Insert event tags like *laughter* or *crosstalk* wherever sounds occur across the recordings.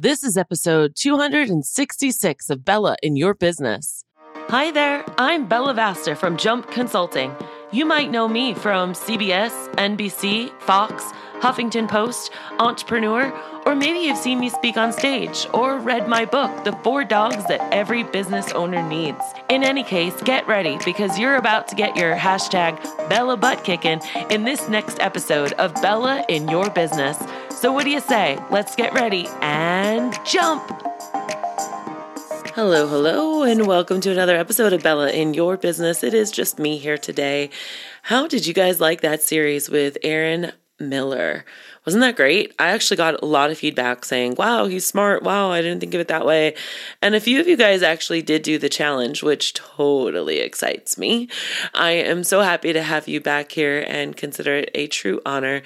This is episode 266 of Bella in Your Business. Hi there, I'm Bella Vasta from Jump Consulting. You might know me from CBS, NBC, Fox, Huffington Post, Entrepreneur, or maybe you've seen me speak on stage or read my book, The Four Dogs That Every Business Owner Needs. In any case, get ready because you're about to get your hashtag Bella butt kicking in this next episode of Bella in Your Business. So, what do you say? Let's get ready and jump! Hello, hello, and welcome to another episode of Bella in Your Business. It is just me here today. How did you guys like that series with Aaron Miller? Wasn't that great? I actually got a lot of feedback saying, wow, he's smart. Wow, I didn't think of it that way. And a few of you guys actually did do the challenge, which totally excites me. I am so happy to have you back here and consider it a true honor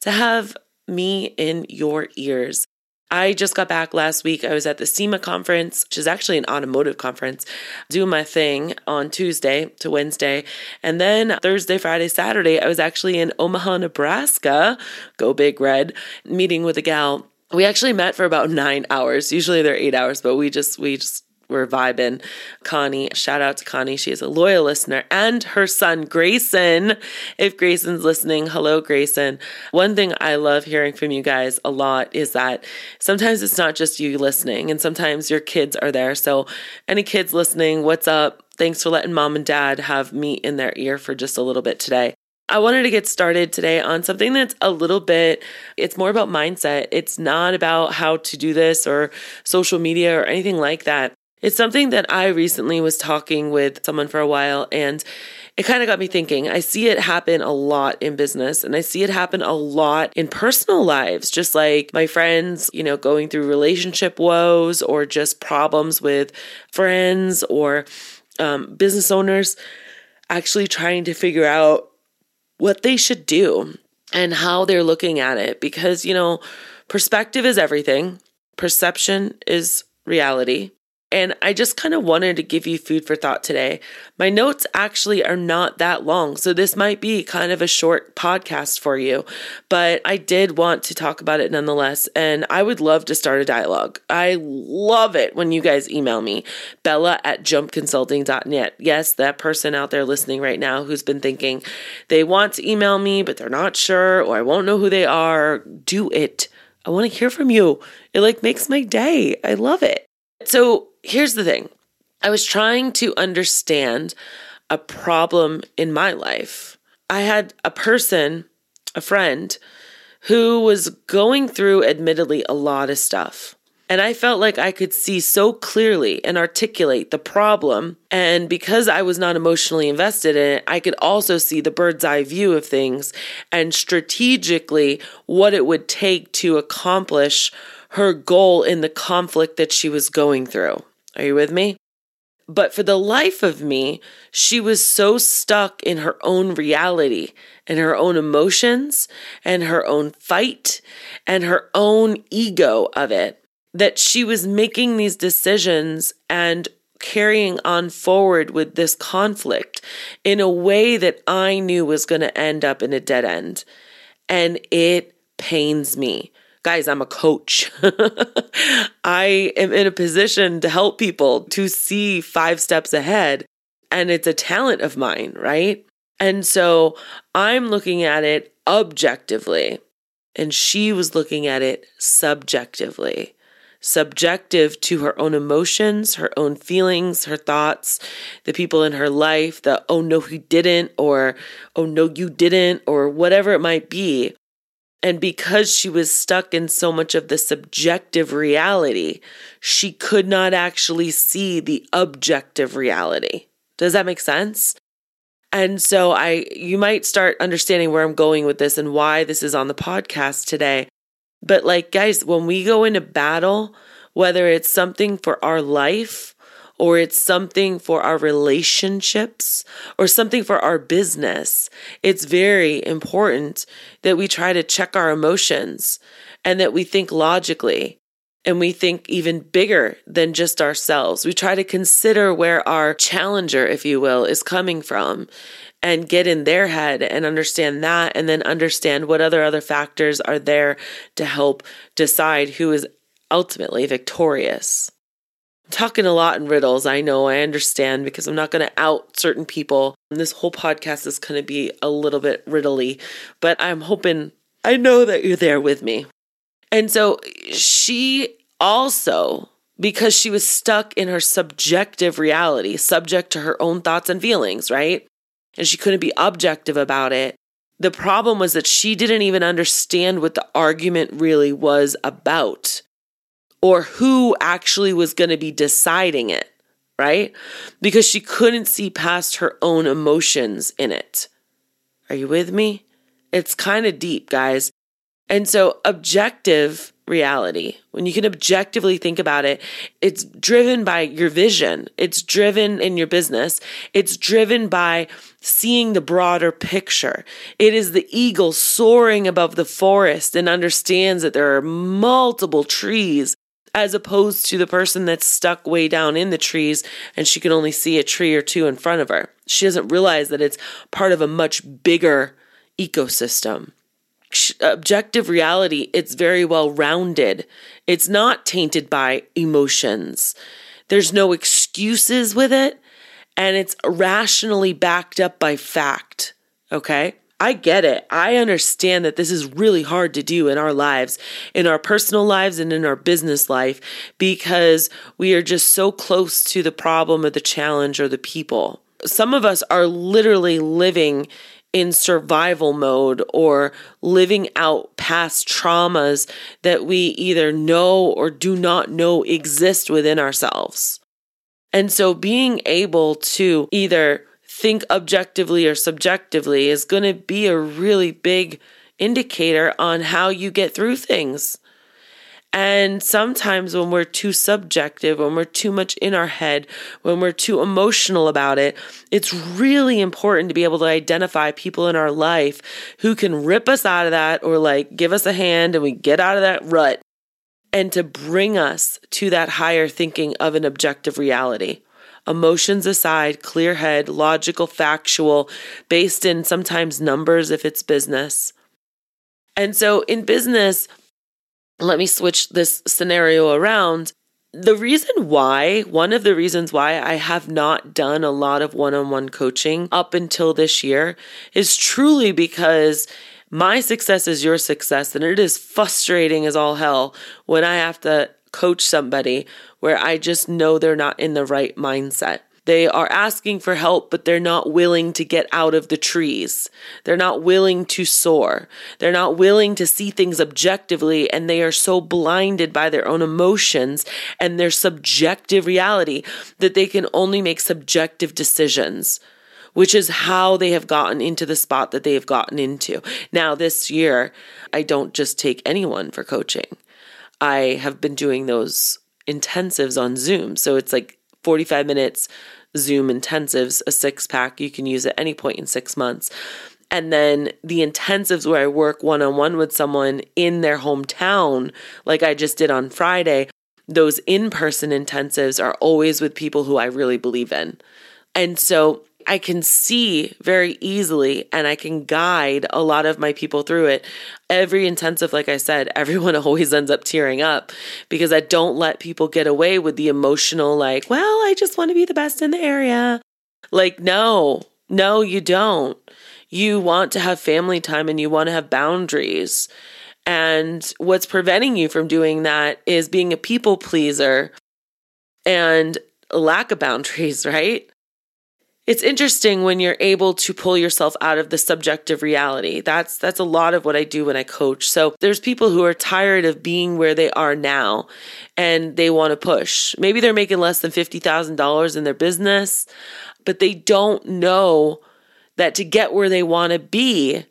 to have me in your ears. I just got back last week. I was at the SEMA conference, which is actually an automotive conference, doing my thing on Tuesday to Wednesday. And then Thursday, Friday, Saturday, I was actually in Omaha, Nebraska, go big red, meeting with a gal. We actually met for about nine hours. Usually they're eight hours, but we just, we just, we're vibing. Connie, shout out to Connie. She is a loyal listener and her son, Grayson. If Grayson's listening, hello, Grayson. One thing I love hearing from you guys a lot is that sometimes it's not just you listening, and sometimes your kids are there. So, any kids listening, what's up? Thanks for letting mom and dad have me in their ear for just a little bit today. I wanted to get started today on something that's a little bit, it's more about mindset. It's not about how to do this or social media or anything like that. It's something that I recently was talking with someone for a while and it kind of got me thinking. I see it happen a lot in business and I see it happen a lot in personal lives, just like my friends, you know, going through relationship woes or just problems with friends or um, business owners actually trying to figure out what they should do and how they're looking at it because, you know, perspective is everything, perception is reality. And I just kind of wanted to give you food for thought today. My notes actually are not that long, so this might be kind of a short podcast for you, but I did want to talk about it nonetheless. And I would love to start a dialogue. I love it when you guys email me, bella at jumpconsulting.net. Yes, that person out there listening right now who's been thinking they want to email me, but they're not sure, or I won't know who they are. Do it. I want to hear from you. It like makes my day. I love it. So here's the thing I was trying to understand a problem in my life. I had a person, a friend, who was going through, admittedly, a lot of stuff. And I felt like I could see so clearly and articulate the problem. And because I was not emotionally invested in it, I could also see the bird's eye view of things and strategically what it would take to accomplish her goal in the conflict that she was going through. Are you with me? But for the life of me, she was so stuck in her own reality and her own emotions and her own fight and her own ego of it that she was making these decisions and carrying on forward with this conflict in a way that I knew was going to end up in a dead end. And it pains me guys, I'm a coach. *laughs* I am in a position to help people to see five steps ahead. And it's a talent of mine, right? And so I'm looking at it objectively, and she was looking at it subjectively. Subjective to her own emotions, her own feelings, her thoughts, the people in her life, the oh no, he didn't, or oh no, you didn't, or whatever it might be. And because she was stuck in so much of the subjective reality, she could not actually see the objective reality. Does that make sense? And so I you might start understanding where I'm going with this and why this is on the podcast today. But like guys, when we go into battle, whether it's something for our life or it's something for our relationships or something for our business, it's very important that we try to check our emotions and that we think logically and we think even bigger than just ourselves. We try to consider where our challenger, if you will, is coming from and get in their head and understand that and then understand what other other factors are there to help decide who is ultimately victorious. Talking a lot in riddles. I know, I understand because I'm not going to out certain people. This whole podcast is going to be a little bit riddly, but I'm hoping I know that you're there with me. And so she also, because she was stuck in her subjective reality, subject to her own thoughts and feelings, right? And she couldn't be objective about it. The problem was that she didn't even understand what the argument really was about or who actually was going to be deciding it, right? Because she couldn't see past her own emotions in it. Are you with me? It's kind of deep, guys. And so, objective reality, when you can objectively think about it, it's driven by your vision, it's driven in your business, it's driven by seeing the broader picture. It is the eagle soaring above the forest and understands that there are multiple trees as opposed to the person that's stuck way down in the trees and she can only see a tree or two in front of her. She doesn't realize that it's part of a much bigger ecosystem. Objective reality, it's very well rounded. It's not tainted by emotions. There's no excuses with it, and it's rationally backed up by fact. Okay? I get it. I understand that this is really hard to do in our lives, in our personal lives and in our business life, because we are just so close to the problem or the challenge or the people. Some of us are literally living in survival mode or living out past traumas that we either know or do not know exist within ourselves. And so being able to either think objectively or subjectively is going to be a really big indicator on how you get through things. And sometimes when we're too subjective, when we're too much in our head, when we're too emotional about it, it's really important to be able to identify people in our life who can rip us out of that or like give us a hand and we get out of that rut and to bring us to that higher thinking of an objective reality emotions aside, clear head, logical, factual, based in sometimes numbers if it's business. And so in business, let me switch this scenario around. The reason why, one of the reasons why I have not done a lot of one on one coaching up until this year is truly because my success is your success. And it is frustrating as all hell when I have to coach somebody where I just know they're not in the right mindset. They are asking for help, but they're not willing to get out of the trees. They're not willing to soar. They're not willing to see things objectively, and they are so blinded by their own emotions and their subjective reality that they can only make subjective decisions which is how they have gotten into the spot that they have gotten into. Now, this year, I don't just take anyone for coaching. I have been doing those intensives on Zoom. So it's like 45 minutes Zoom intensives, a six pack. You can use at any point in six months. And then the intensives where I work one on one with someone in their hometown, like I just did on Friday, those in person intensives are always with people who I really believe in. And so I can see very easily and I can guide a lot of my people through it. Every intensive, like I said, *laughs* everyone always ends up tearing up because I don't let people get away with the emotional, like, well, I just want to be the best in the area. Like, no, no, you don't. You want to have family time and you want to have boundaries. And what's preventing you from doing that is being a people pleaser and lack of boundaries, *laughs* right? It's interesting when you're able to pull yourself out of the subjective reality. That's that's a lot of what I do when I coach. So there's people who are tired of being where they are now and they want to push. Maybe they're making less than $50,000 in their business, but they don't know that to get where they want to be,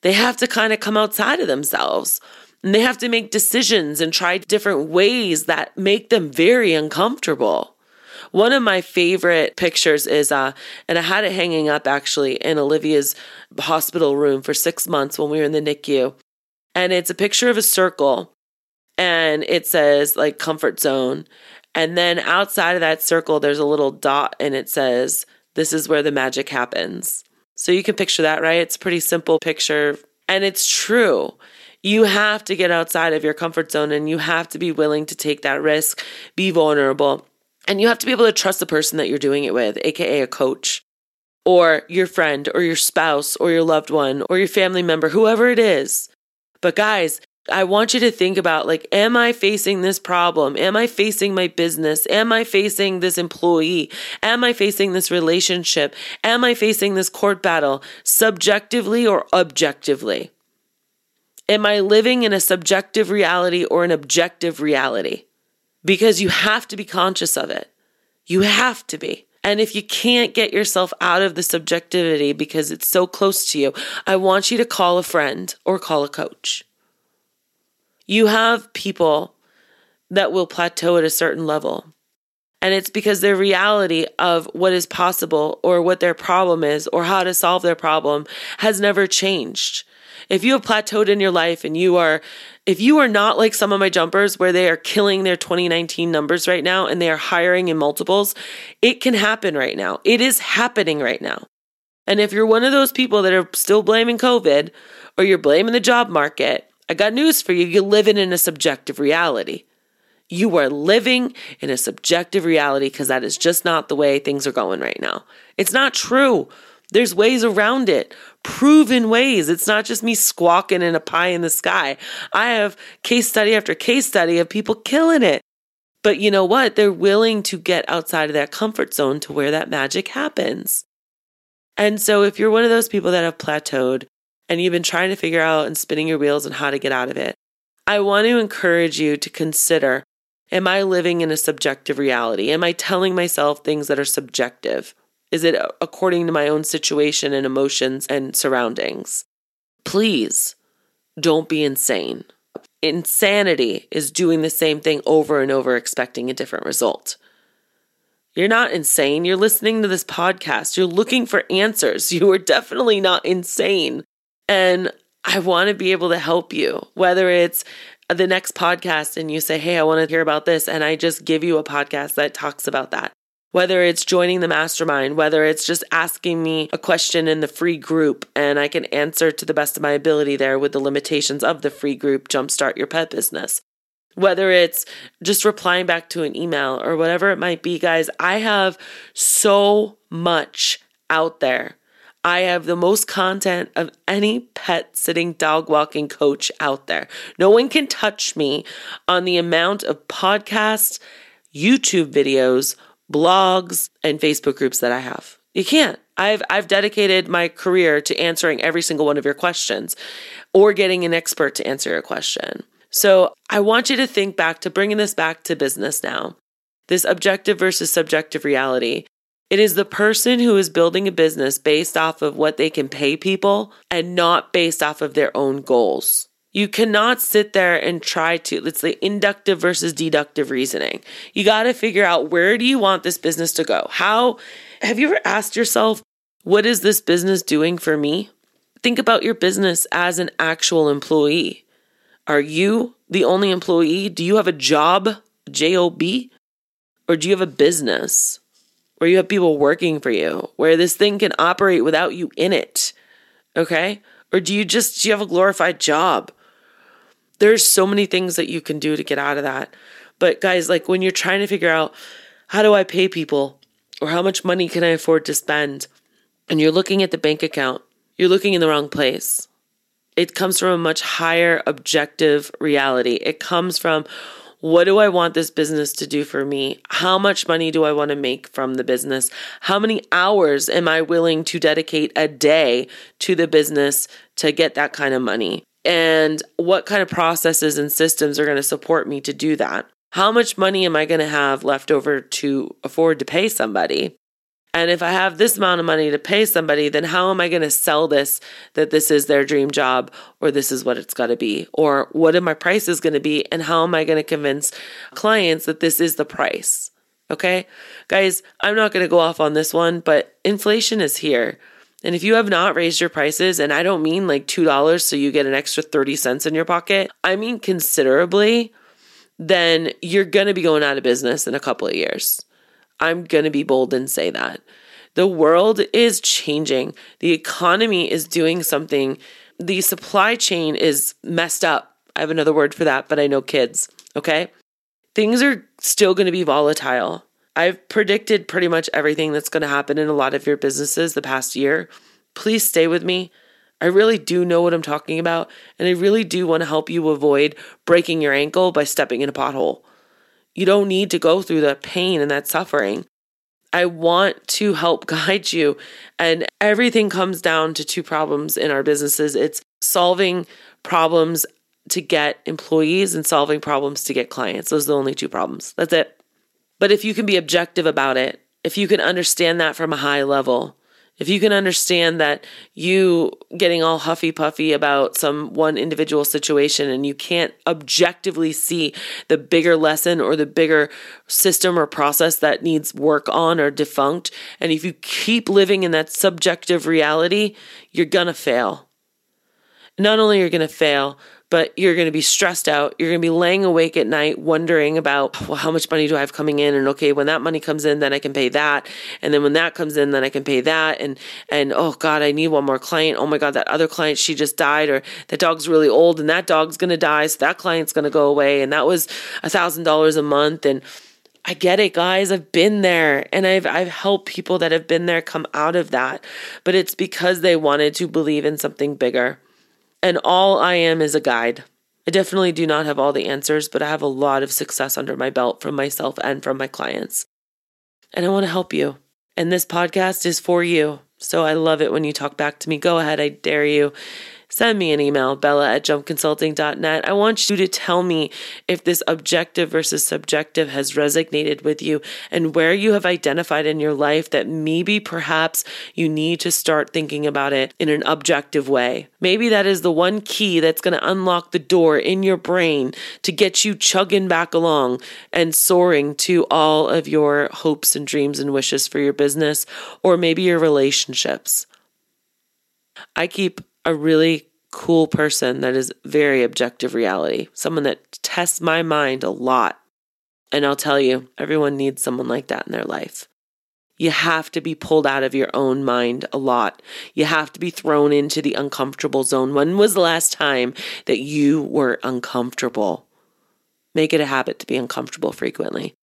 they have to kind of come outside of themselves. And they have to make decisions and try different ways that make them very uncomfortable. One of my favorite pictures is, uh, and I had it hanging up actually in Olivia's hospital room for six months when we were in the NICU. And it's a picture of a circle and it says like comfort zone. And then outside of that circle, there's a little dot and it says, this is where the magic happens. So you can picture that, right? It's a pretty simple picture. And it's true. You have to get outside of your comfort zone and you have to be willing to take that risk, be vulnerable, and you have to be able to trust the person that you're doing it with, aka a coach or your friend or your spouse or your loved one or your family member, whoever it is. But guys, I want you to think about like, am I facing this problem? Am I facing my business? Am I facing this employee? Am I facing this relationship? Am I facing this court battle subjectively or objectively? Am I living in a subjective reality or an objective reality? Because you have to be conscious of it. You have to be. And if you can't get yourself out of the subjectivity because it's so close to you, I want you to call a friend or call a coach. You have people that will plateau at a certain level. And it's because their reality of what is possible or what their problem is or how to solve their problem has never changed. If you have plateaued in your life and you are if you are not like some of my jumpers where they are killing their 2019 numbers right now and they are hiring in multiples, it can happen right now. It is happening right now. And if you're one of those people that are still blaming COVID or you're blaming the job market, I got news for you. You're living in a subjective reality. You are living in a subjective reality because that is just not the way things are going right now. It's not true. There's ways around it, proven ways. It's not just me squawking in a pie in the sky. I have case study after case study of people killing it. But you know what? They're willing to get outside of that comfort zone to where that magic happens. And so if you're one of those people that have plateaued and you've been trying to figure out and spinning your wheels on how to get out of it, I want to encourage you to consider Am I living in a subjective reality? Am I telling myself things that are subjective? Is it according to my own situation and emotions and surroundings? Please don't be insane. Insanity is doing the same thing over and over, expecting a different result. You're not insane. You're listening to this podcast. You're looking for answers. *laughs* You are definitely not insane. And I want to be able to help you, whether it's the next podcast and you say, Hey, I want to hear about this. And I just give you a podcast that talks about that whether it's joining the mastermind, whether it's just asking me a question in the free group and I can answer to the best of my ability there with the limitations of the free group, Jumpstart Your Pet Business. Whether it's just replying back to an email or whatever it might be, guys, I have so much out there. I have the most content of any pet sitting dog walking coach out there. No one can touch me on the amount of podcasts, YouTube videos, blogs, and Facebook groups that I have. You can't. I've I've dedicated my career to answering every single one of your questions or getting an expert to answer your question. So, I want you to think back to bringing this back to business now. This objective versus subjective reality. It is the person who is building a business based off of what they can pay people and not based off of their own goals. You cannot sit there and try to, it's the inductive versus deductive reasoning. You got to figure out where do you want this business to go? How have you ever asked yourself, what is this business doing for me? Think about your business as an actual employee. Are you the only employee? Do you have a job, J O B? Or do you have a business where you have people working for you, where this thing can operate without you in it? Okay? Or do you just do you have a glorified job? There's so many things that you can do to get out of that. But guys, like when you're trying to figure out how do I pay people or how much money can I afford to spend, and you're looking at the bank account, you're looking in the wrong place. It comes from a much higher objective reality. It comes from what do I want this business to do for me? How much money do I want to make from the business? How many hours am I willing to dedicate a day to the business to get that kind of money? And what kind of processes and systems are going to support me to do that. How much money am I going to have left over to afford to pay somebody? And if I have this amount of money to pay somebody, then how am I going to sell this that this is their dream job or this is what it's got to be? Or what are my prices going to be? And how am I going to convince clients that this is the price? Okay. Guys, I'm not going to go off on this one, but inflation is here. And if you have not raised your prices, and I don't mean like $2 so you get an extra 30 cents in your pocket, I mean considerably, then you're going to be going out of business in a couple of years. I'm going to be bold and say that. The world is changing. The economy is doing something the supply chain is messed up. I have another word for that, but I know kids, okay? Things are still going to be volatile. I've predicted pretty much everything that's going to happen in a lot of your businesses the past year. Please stay with me. I really do know what I'm talking about, and I really do want to help you avoid breaking your ankle by stepping in a pothole. You don't need to go through that pain and that suffering. I want to help *laughs* guide you. And everything comes down to two problems in our businesses it's solving problems to get employees and solving problems to get clients. Those are the only two problems. That's it. But if you can be objective about it, if you can understand that from a high level, if you can understand that you getting all huffy puffy about some one individual situation and you can't objectively see the bigger lesson or the bigger system or process that needs work on or defunct, and if you keep living in that subjective reality, you're gonna fail. Not only are you gonna fail, but you're going to be stressed out. You're going to be laying awake at night wondering about, well, how much money do I have coming in? And okay, when that money comes in, then I can pay that. And then when that comes in, then I can pay that. And, and oh God, I need one more client. Oh my God, that other client, she just died or that dog's really old and that dog's going to die. So that client's going to go away. And that was a thousand dollars a month. And, I get it, guys. I've been there and I've I've helped people that have been there come out of that. But it's because they wanted to believe in something bigger and all I am is a guide. I definitely do not have all the answers, but I have a lot of success under my belt from myself and from my clients. And I want to help you. And this podcast is for you. So I love it when you talk back to me. Go ahead, I dare you send me an email, bella at jumpconsulting.net. I want you to tell me if this objective versus subjective has resonated with you and where you have identified in your life that maybe perhaps you need to start thinking about it in an objective way. Maybe that is the one key that's going to unlock the door in your brain to get you chugging back along and soaring to all of your hopes and dreams and wishes for your business or maybe your relationships. I keep a really cool person that is very objective reality, someone that tests my mind a lot. And I'll tell you, everyone needs someone like that in their life. You have to be pulled out of your own mind a lot. You have to be thrown into the uncomfortable zone. When was the last time that you were uncomfortable? Make it a habit to be uncomfortable frequently.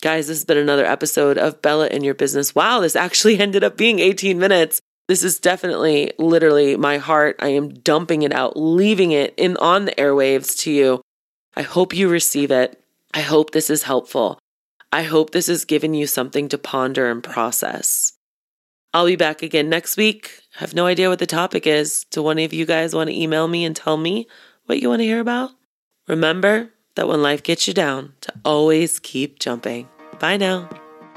Guys, this has been another episode of Bella in Your Business. Wow, this actually *laughs* ended up being 18 minutes. This is definitely literally my heart. I am dumping it out, leaving it in on the airwaves to you. I hope you receive it. I hope this is helpful. I hope this has given you something to ponder and process. I'll be back again next week. I have no idea what the topic is. Do one of you guys want to email me and tell me what you want to hear about? Remember that when life gets you down, to always keep jumping. Bye now.